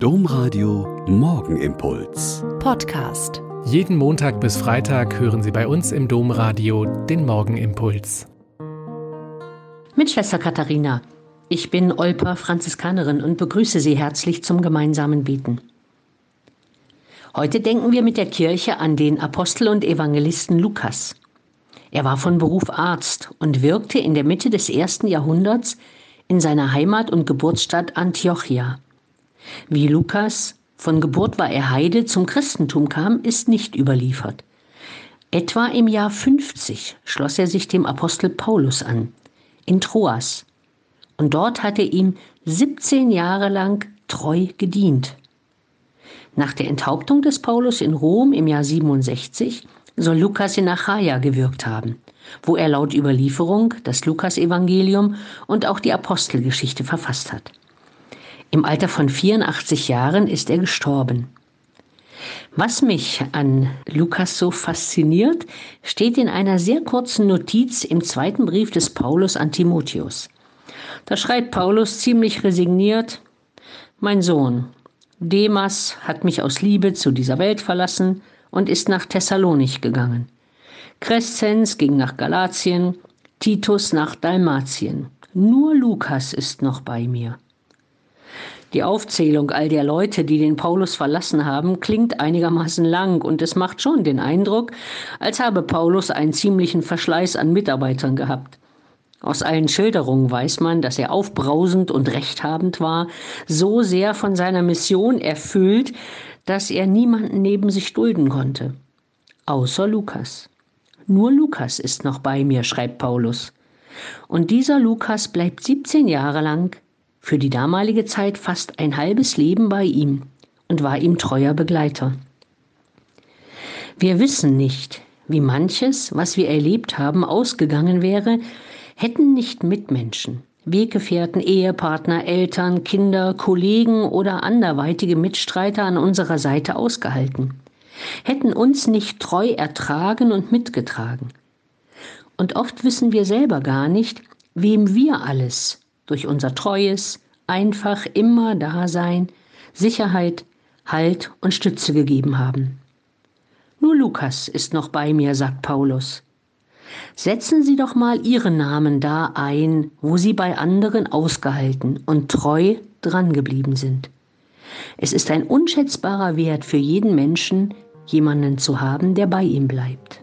Domradio Morgenimpuls. Podcast. Jeden Montag bis Freitag hören Sie bei uns im Domradio den Morgenimpuls. Mit Schwester Katharina. Ich bin Olper Franziskanerin und begrüße Sie herzlich zum gemeinsamen Beten. Heute denken wir mit der Kirche an den Apostel und Evangelisten Lukas. Er war von Beruf Arzt und wirkte in der Mitte des ersten Jahrhunderts in seiner Heimat und Geburtsstadt Antiochia. Wie Lukas, von Geburt war er Heide, zum Christentum kam, ist nicht überliefert. Etwa im Jahr 50 schloss er sich dem Apostel Paulus an, in Troas. Und dort hat er ihm 17 Jahre lang treu gedient. Nach der Enthauptung des Paulus in Rom im Jahr 67 soll Lukas in Achaia gewirkt haben, wo er laut Überlieferung das Lukasevangelium und auch die Apostelgeschichte verfasst hat. Im Alter von 84 Jahren ist er gestorben. Was mich an Lukas so fasziniert, steht in einer sehr kurzen Notiz im zweiten Brief des Paulus an Timotheus. Da schreibt Paulus ziemlich resigniert, Mein Sohn, Demas hat mich aus Liebe zu dieser Welt verlassen und ist nach Thessalonich gegangen. Crescens ging nach Galatien, Titus nach Dalmatien. Nur Lukas ist noch bei mir. Die Aufzählung all der Leute, die den Paulus verlassen haben, klingt einigermaßen lang und es macht schon den Eindruck, als habe Paulus einen ziemlichen Verschleiß an Mitarbeitern gehabt. Aus allen Schilderungen weiß man, dass er aufbrausend und rechthabend war, so sehr von seiner Mission erfüllt, dass er niemanden neben sich dulden konnte. Außer Lukas. Nur Lukas ist noch bei mir, schreibt Paulus. Und dieser Lukas bleibt 17 Jahre lang für die damalige Zeit fast ein halbes Leben bei ihm und war ihm treuer Begleiter. Wir wissen nicht, wie manches, was wir erlebt haben, ausgegangen wäre, hätten nicht Mitmenschen, Weggefährten, Ehepartner, Eltern, Kinder, Kollegen oder anderweitige Mitstreiter an unserer Seite ausgehalten, hätten uns nicht treu ertragen und mitgetragen. Und oft wissen wir selber gar nicht, wem wir alles durch unser treues, einfach immer Dasein, Sicherheit, Halt und Stütze gegeben haben. Nur Lukas ist noch bei mir, sagt Paulus. Setzen Sie doch mal Ihren Namen da ein, wo Sie bei anderen ausgehalten und treu drangeblieben sind. Es ist ein unschätzbarer Wert für jeden Menschen, jemanden zu haben, der bei ihm bleibt.